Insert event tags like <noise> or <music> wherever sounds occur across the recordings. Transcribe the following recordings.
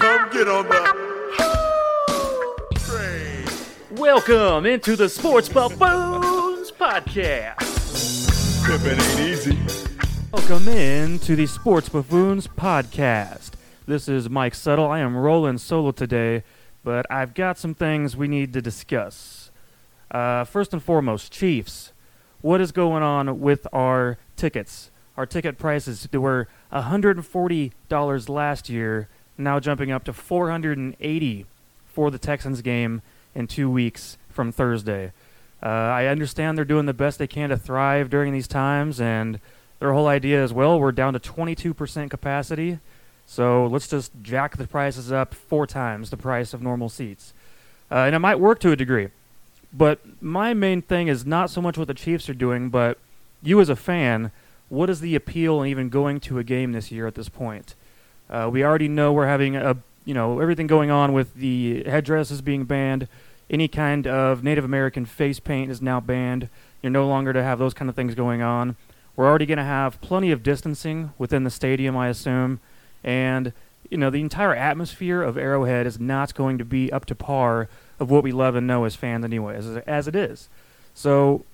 Come get on the train. Welcome into the Sports Buffoons podcast. Pimpin' ain't easy. Welcome into the Sports Buffoons podcast. This is Mike Settle. I am rolling solo today, but I've got some things we need to discuss. Uh, first and foremost, Chiefs. What is going on with our tickets? Our ticket prices they were $140 last year, now jumping up to 480 for the Texans game in two weeks from Thursday. Uh, I understand they're doing the best they can to thrive during these times, and their whole idea is well, we're down to 22% capacity, so let's just jack the prices up four times the price of normal seats. Uh, and it might work to a degree. But my main thing is not so much what the Chiefs are doing, but you as a fan, what is the appeal in even going to a game this year at this point? Uh, we already know we're having a you know everything going on with the headdresses being banned. Any kind of Native American face paint is now banned. You're no longer to have those kind of things going on. We're already going to have plenty of distancing within the stadium, I assume, and you know the entire atmosphere of Arrowhead is not going to be up to par of what we love and know as fans, anyway, as, as it is. So,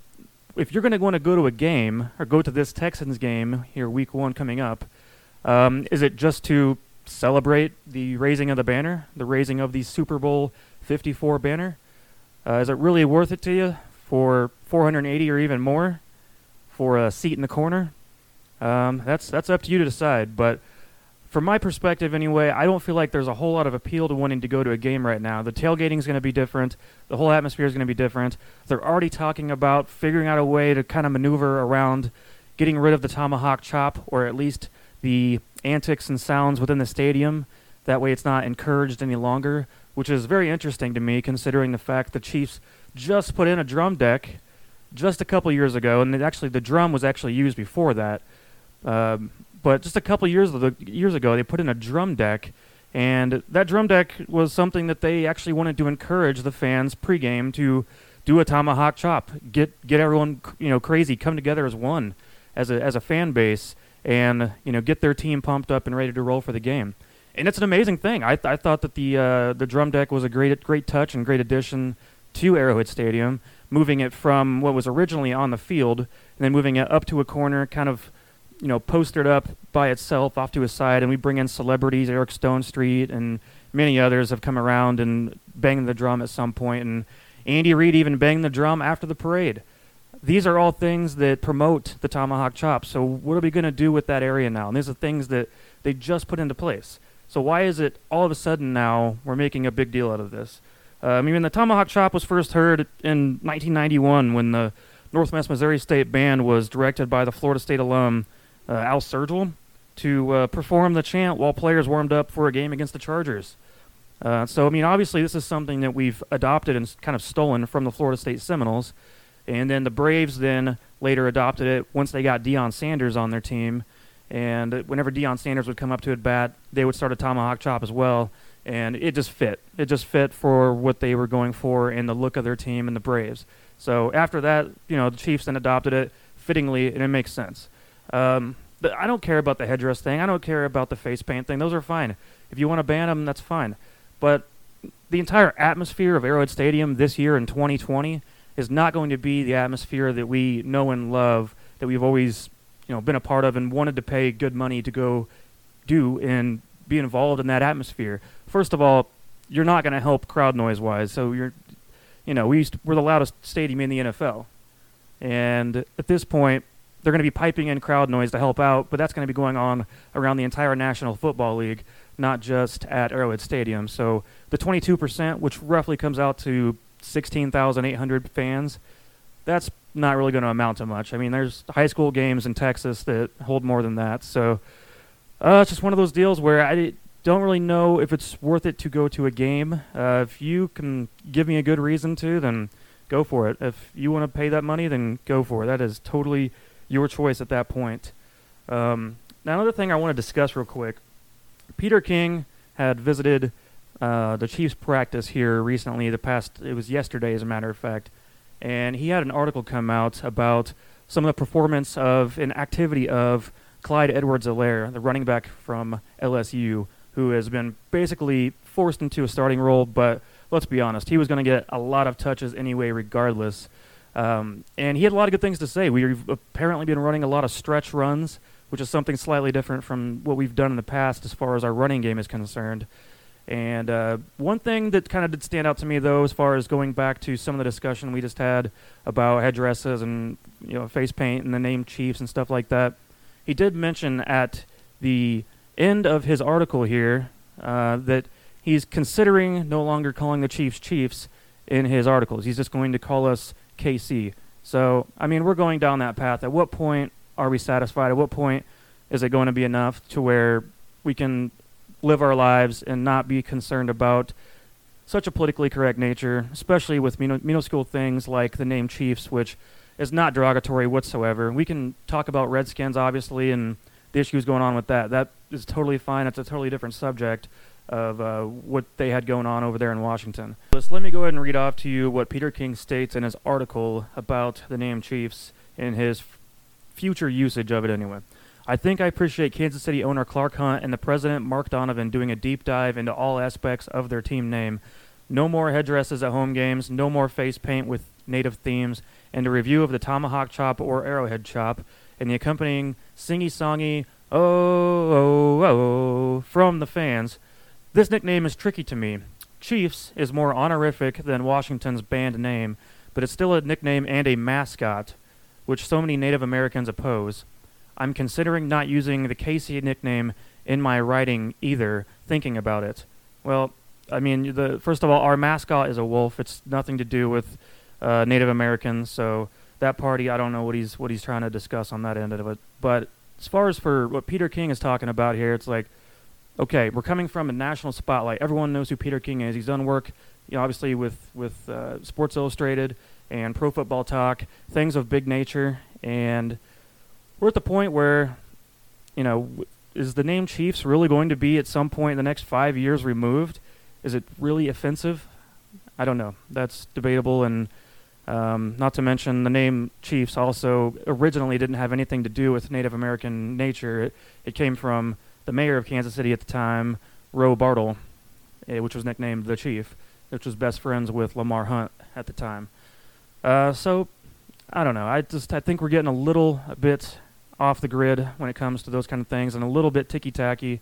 if you're going to want to go to a game or go to this Texans game here, Week One coming up, um, is it just to celebrate the raising of the banner, the raising of the Super Bowl 54 banner? Uh, is it really worth it to you for 480 or even more for a seat in the corner? Um, that's that's up to you to decide. But from my perspective, anyway, I don't feel like there's a whole lot of appeal to wanting to go to a game right now. The tailgating is going to be different. The whole atmosphere is going to be different. They're already talking about figuring out a way to kind of maneuver around getting rid of the tomahawk chop, or at least the antics and sounds within the stadium. That way, it's not encouraged any longer, which is very interesting to me, considering the fact the Chiefs just put in a drum deck just a couple years ago, and actually the drum was actually used before that. Um, but just a couple years years ago, they put in a drum deck, and that drum deck was something that they actually wanted to encourage the fans pregame to do a tomahawk chop, get get everyone you know crazy, come together as one, as a as a fan base, and you know get their team pumped up and ready to roll for the game. And it's an amazing thing. I, th- I thought that the uh, the drum deck was a great great touch and great addition to Arrowhead Stadium, moving it from what was originally on the field and then moving it up to a corner, kind of you know, postered up by itself off to his side, and we bring in celebrities, Eric Stonestreet and many others have come around and banged the drum at some point, and Andy Reid even banged the drum after the parade. These are all things that promote the tomahawk chop. So what are we going to do with that area now? And these are things that they just put into place. So why is it all of a sudden now we're making a big deal out of this? Uh, I mean, the tomahawk chop was first heard in 1991 when the Northwest Missouri State Band was directed by the Florida State alum uh, Al Sergel to uh, perform the chant while players warmed up for a game against the Chargers. Uh, so, I mean, obviously, this is something that we've adopted and kind of stolen from the Florida State Seminoles. And then the Braves then later adopted it once they got Deion Sanders on their team. And whenever Deion Sanders would come up to at bat, they would start a tomahawk chop as well. And it just fit. It just fit for what they were going for and the look of their team and the Braves. So after that, you know, the Chiefs then adopted it fittingly, and it makes sense. Um, I don't care about the headdress thing. I don't care about the face paint thing. Those are fine. If you want to ban them, that's fine. But the entire atmosphere of Arrowhead Stadium this year in 2020 is not going to be the atmosphere that we know and love, that we've always, you know, been a part of and wanted to pay good money to go do and be involved in that atmosphere. First of all, you're not going to help crowd noise wise. So you're, you know, we used to, we're the loudest stadium in the NFL, and at this point, they're going to be piping in crowd noise to help out, but that's going to be going on around the entire National Football League, not just at Arrowhead Stadium. So the 22%, which roughly comes out to 16,800 fans, that's not really going to amount to much. I mean, there's high school games in Texas that hold more than that. So uh, it's just one of those deals where I don't really know if it's worth it to go to a game. Uh, if you can give me a good reason to, then go for it. If you want to pay that money, then go for it. That is totally your choice at that point. Um, now, another thing I want to discuss real quick Peter King had visited uh, the Chiefs practice here recently, the past, it was yesterday, as a matter of fact, and he had an article come out about some of the performance of an activity of Clyde Edwards Helaire, the running back from LSU, who has been basically forced into a starting role. But let's be honest, he was going to get a lot of touches anyway, regardless. Um, and he had a lot of good things to say. We've apparently been running a lot of stretch runs, which is something slightly different from what we've done in the past as far as our running game is concerned. And uh, one thing that kind of did stand out to me, though, as far as going back to some of the discussion we just had about headdresses and you know face paint and the name Chiefs and stuff like that, he did mention at the end of his article here uh, that he's considering no longer calling the Chiefs Chiefs in his articles. He's just going to call us KC. So, I mean, we're going down that path. At what point are we satisfied? At what point is it going to be enough to where we can live our lives and not be concerned about such a politically correct nature, especially with minuscule things like the name Chiefs, which is not derogatory whatsoever. We can talk about Redskins, obviously, and the issues going on with that. That is totally fine. It's a totally different subject of uh, what they had going on over there in Washington. So let me go ahead and read off to you what Peter King states in his article about the name Chiefs and his f- future usage of it anyway. I think I appreciate Kansas City owner Clark Hunt and the president Mark Donovan doing a deep dive into all aspects of their team name. No more headdresses at home games, no more face paint with native themes, and a review of the tomahawk chop or arrowhead chop, and the accompanying singy songy oh, oh, oh from the fans. This nickname is tricky to me. Chiefs is more honorific than Washington's banned name, but it's still a nickname and a mascot, which so many Native Americans oppose. I'm considering not using the KC nickname in my writing either, thinking about it. Well, I mean, the first of all, our mascot is a wolf. It's nothing to do with uh, Native Americans, so that party, I don't know what he's what he's trying to discuss on that end of it. But as far as for what Peter King is talking about here, it's like okay, we're coming from a national spotlight. Everyone knows who Peter King is. He's done work, you know, obviously with with uh, Sports Illustrated and Pro Football Talk, things of big nature, and we're at the point where, you know, is the name Chiefs really going to be at some point in the next five years removed? Is it really offensive? I don't know. That's debatable, and um, not to mention the name Chiefs also originally didn't have anything to do with Native American nature. It, it came from the mayor of Kansas City at the time, Roe Bartle, uh, which was nicknamed the Chief, which was best friends with Lamar Hunt at the time. Uh, so, I don't know. I just I think we're getting a little bit off the grid when it comes to those kind of things, and a little bit ticky tacky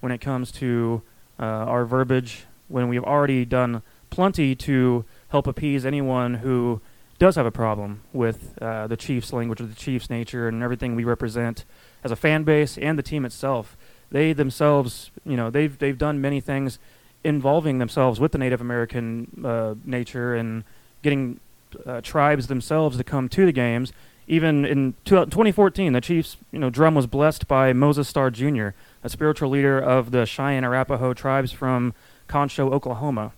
when it comes to uh, our verbiage. When we've already done plenty to help appease anyone who does have a problem with uh, the Chiefs' language or the Chiefs' nature and everything we represent as a fan base and the team itself they themselves, you know, they've they've done many things involving themselves with the Native American uh, nature and getting uh, tribes themselves to come to the games. Even in 2014, the Chiefs, you know, drum was blessed by Moses Starr Jr., a spiritual leader of the Cheyenne Arapaho tribes from Concho, Oklahoma.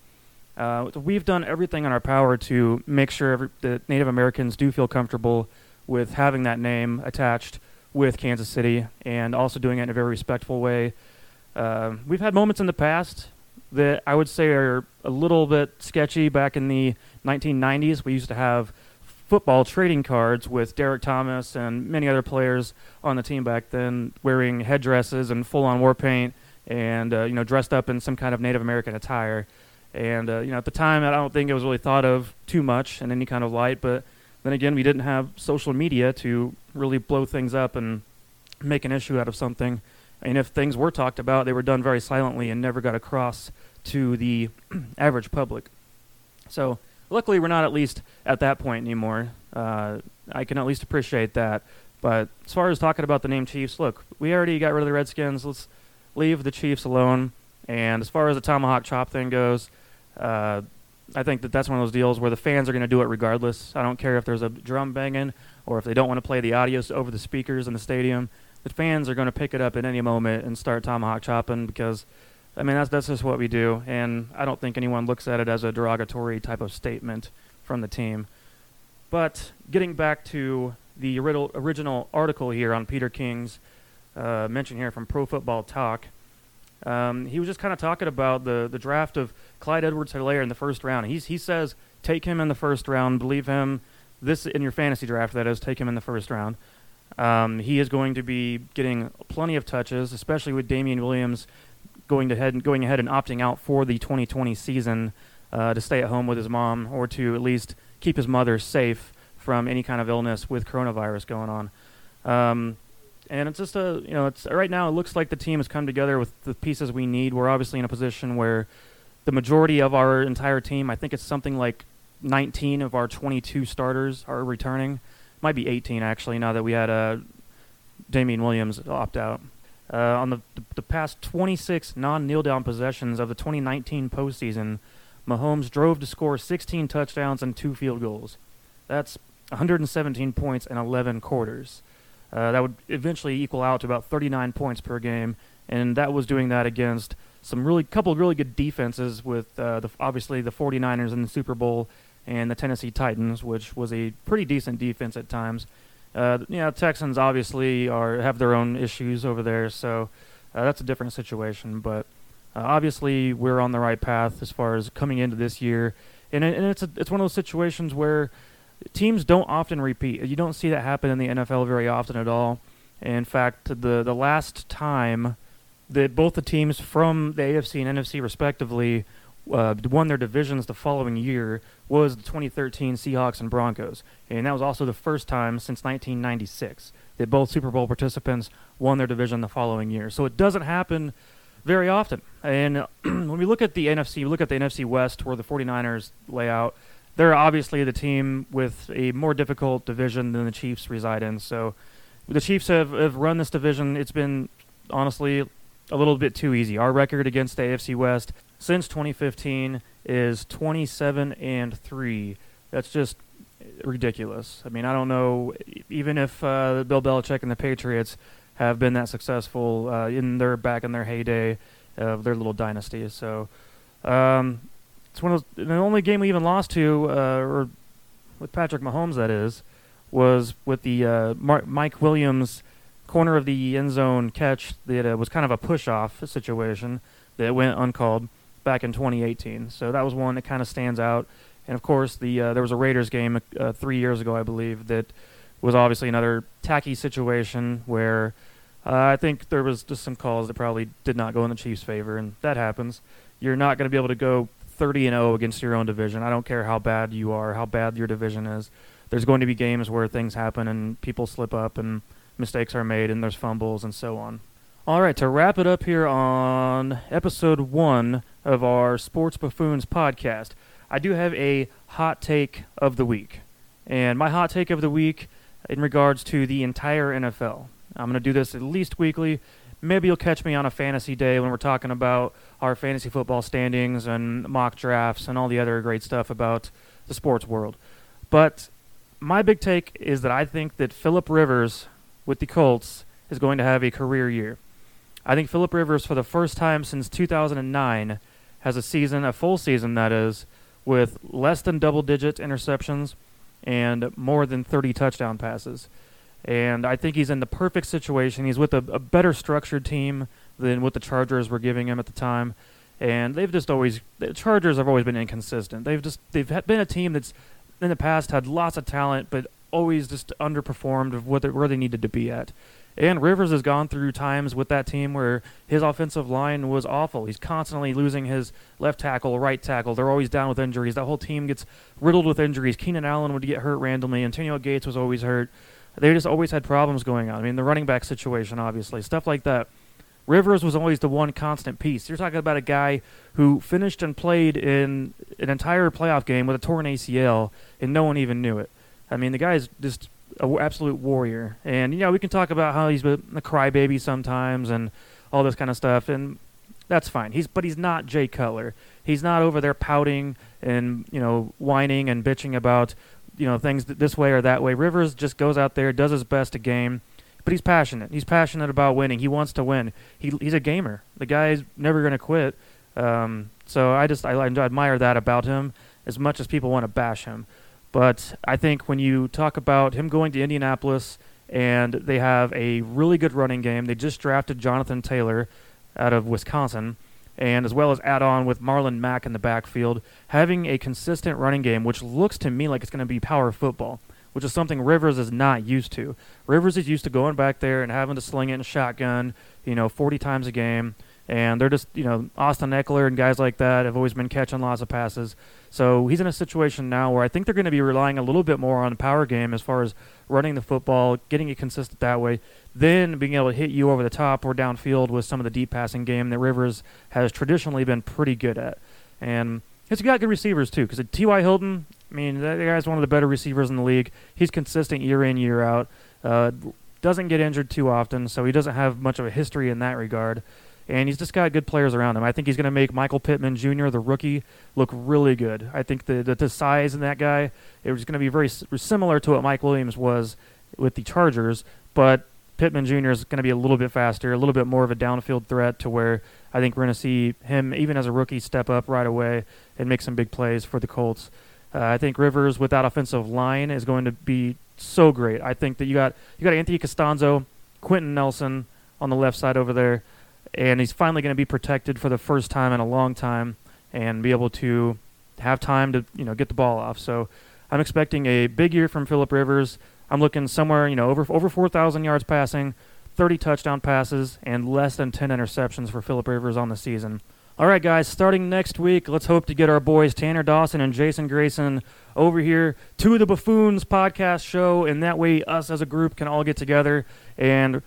Uh, we've done everything in our power to make sure every, that Native Americans do feel comfortable with having that name attached with Kansas City and also doing it in a very respectful way. Uh, we've had moments in the past that I would say are a little bit sketchy. Back in the 1990s, we used to have football trading cards with Derrick Thomas and many other players on the team back then wearing headdresses and full-on war paint and uh, you know dressed up in some kind of Native American attire. And uh, you know at the time, I don't think it was really thought of too much in any kind of light, but then again, we didn't have social media to really blow things up and make an issue out of something. And if things were talked about, they were done very silently and never got across to the <clears throat> average public. So, luckily, we're not at least at that point anymore. Uh, I can at least appreciate that. But as far as talking about the name Chiefs, look, we already got rid of the Redskins. Let's leave the Chiefs alone. And as far as the tomahawk chop thing goes, uh, I think that that's one of those deals where the fans are going to do it regardless. I don't care if there's a drum banging or if they don't want to play the audio over the speakers in the stadium. The fans are going to pick it up at any moment and start tomahawk chopping because, I mean, that's that's just what we do. And I don't think anyone looks at it as a derogatory type of statement from the team. But getting back to the original article here on Peter King's uh, mention here from Pro Football Talk. Um, he was just kind of talking about the, the draft of Clyde Edwards-Helaire in the first round. He's, he says, take him in the first round, believe him. This in your fantasy draft, that is, take him in the first round. Um, he is going to be getting plenty of touches, especially with Damien Williams going to head going ahead and opting out for the 2020 season uh, to stay at home with his mom or to at least keep his mother safe from any kind of illness with coronavirus going on. Um, and it's just a you know it's right now it looks like the team has come together with the pieces we need. We're obviously in a position where the majority of our entire team, I think it's something like 19 of our 22 starters are returning. Might be 18 actually now that we had uh, Damien Williams opt out. Uh, on the, the, past 26 non-kneel down possessions of the 2019 postseason, Mahomes drove to score 16 touchdowns and two field goals. That's 117 points in 11 quarters. Uh, that would eventually equal out to about 39 points per game, and that was doing that against some really couple really good defenses with uh, the, obviously the 49ers in the Super Bowl and the Tennessee Titans, which was a pretty decent defense at times. Uh, yeah, Texans obviously are have their own issues over there, so uh, that's a different situation. But uh, obviously, we're on the right path as far as coming into this year, and, it, and it's a, it's one of those situations where teams don't often repeat. You don't see that happen in the NFL very often at all. In fact, the the last time that both the teams from the AFC and NFC respectively uh, won their divisions the following year was the 2013 Seahawks and Broncos, and that was also the first time since 1996 that both Super Bowl participants won their division the following year. So it doesn't happen very often. And <clears throat> when we look at the NFC, we look at the NFC West where the 49ers lay out. They're obviously the team with a more difficult division than the Chiefs reside in. So the Chiefs have, have run this division. It's been honestly a little bit too easy. Our record against the AFC West since 2015 is 27 and 3. That's just ridiculous. I mean, I don't know even if uh, Bill Belichick and the Patriots have been that successful uh, in their back in their heyday of their little dynasty. So um, it's one of those, the only game we even lost to, uh, or with Patrick Mahomes, that is, was with the uh, Mike Williams corner of the end zone catch that uh, was kind of a push off situation that went uncalled back in 2018. So that was one that kind of stands out. And of course, the uh, there was a Raiders game uh, three years ago, I believe, that was obviously another tacky situation where uh, I think there was just some calls that probably did not go in the Chiefs' favor, and that happens. You're not going to be able to go 30 and 0 against your own division. I don't care how bad you are, how bad your division is. There's going to be games where things happen and people slip up and mistakes are made and there's fumbles and so on. All right, to wrap it up here on episode one of our Sports Buffoons podcast, I do have a hot take of the week. And my hot take of the week in regards to the entire NFL. I'm going to do this at least weekly. Maybe you'll catch me on a fantasy day when we're talking about our fantasy football standings and mock drafts and all the other great stuff about the sports world. But my big take is that I think that Philip Rivers with the Colts is going to have a career year. I think Philip Rivers, for the first time since 2009, has a season, a full season that is, with less than double digit interceptions and more than 30 touchdown passes. And I think he's in the perfect situation. He's with a, a better structured team than what the Chargers were giving him at the time. And they've just always the Chargers have always been inconsistent. They've just they've been a team that's in the past had lots of talent, but always just underperformed of what where they needed to be at. And Rivers has gone through times with that team where his offensive line was awful. He's constantly losing his left tackle, right tackle. They're always down with injuries. That whole team gets riddled with injuries. Keenan Allen would get hurt randomly. Antonio Gates was always hurt. They just always had problems going on. I mean, the running back situation, obviously, stuff like that. Rivers was always the one constant piece. You're talking about a guy who finished and played in an entire playoff game with a torn ACL, and no one even knew it. I mean, the guy's just an absolute warrior. And, you know, we can talk about how he's a crybaby sometimes and all this kind of stuff, and that's fine. He's But he's not Jay Cutler. He's not over there pouting and, you know, whining and bitching about, you know, things this way or that way. Rivers just goes out there, does his best a game, but he's passionate. He's passionate about winning. He wants to win. He, he's a gamer. The guy's never going to quit. Um, so I just I, I admire that about him as much as people want to bash him. But I think when you talk about him going to Indianapolis and they have a really good running game, they just drafted Jonathan Taylor out of Wisconsin, and as well as add on with Marlon Mack in the backfield, having a consistent running game, which looks to me like it's going to be power football, which is something Rivers is not used to. Rivers is used to going back there and having to sling it in shotgun, you know, 40 times a game, and they're just you know Austin Ekeler and guys like that have always been catching lots of passes. So he's in a situation now where I think they're going to be relying a little bit more on the power game as far as running the football, getting it consistent that way, then being able to hit you over the top or downfield with some of the deep passing game that Rivers has traditionally been pretty good at. And he's got good receivers too, because T.Y. Hilton, I mean, that guy's one of the better receivers in the league. He's consistent year in, year out. Uh, doesn't get injured too often, so he doesn't have much of a history in that regard and he's just got good players around him. I think he's going to make Michael Pittman Jr., the rookie, look really good. I think the the, the size in that guy it was going to be very similar to what Mike Williams was with the Chargers, but Pittman Jr. is going to be a little bit faster, a little bit more of a downfield threat to where I think we're going to see him, even as a rookie, step up right away and make some big plays for the Colts. Uh, I think Rivers with that offensive line is going to be so great. I think that you got you got Anthony Castonzo, Quenton Nelson on the left side over there and he's finally going to be protected for the first time in a long time and be able to have time to you know get the ball off. So I'm expecting a big year from Philip Rivers. I'm looking somewhere you know over over 4,000 yards passing, 30 touchdown passes, and less than 10 interceptions for Philip Rivers on the season. All right, guys, starting next week, let's hope to get our boys Tanner Dawson and Jason Grayson over here to the Buffoons podcast show, and that way us as a group can all get together and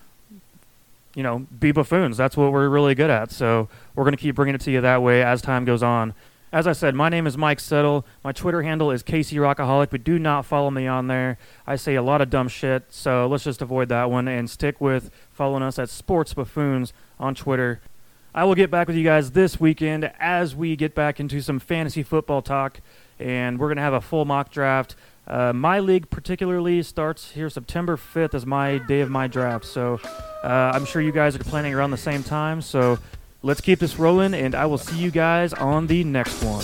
you know, be buffoons. That's what we're really good at. So we're going to keep bringing it to you that way as time goes on. As I said, my name is Mike Settle. My Twitter handle is Casey Rockaholic, but do not follow me on there. I say a lot of dumb shit, so let's just avoid that one and stick with following us at Sports Buffoons on Twitter. I will get back with you guys this weekend as we get back into some fantasy football talk, and we're going to have a full mock draft. Uh, my league particularly starts here September 5th as my day of my draft. So uh, I'm sure you guys are planning around the same time. So let's keep this rolling, and I will see you guys on the next one.